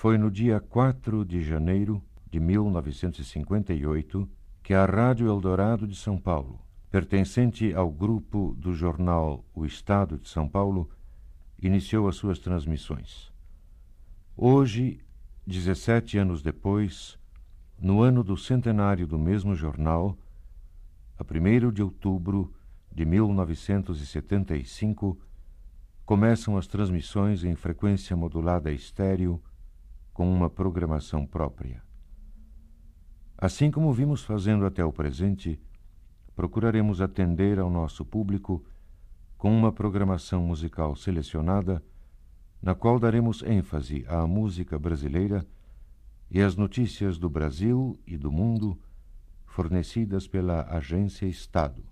Foi no dia 4 de janeiro de 1958 que a Rádio Eldorado de São Paulo, pertencente ao grupo do jornal O Estado de São Paulo, iniciou as suas transmissões. Hoje, 17 anos depois, no ano do centenário do mesmo jornal, a 1 de outubro de 1975, começam as transmissões em frequência modulada estéreo com uma programação própria. Assim como vimos fazendo até o presente, procuraremos atender ao nosso público com uma programação musical selecionada, na qual daremos ênfase à música brasileira e às notícias do Brasil e do mundo fornecidas pela Agência Estado.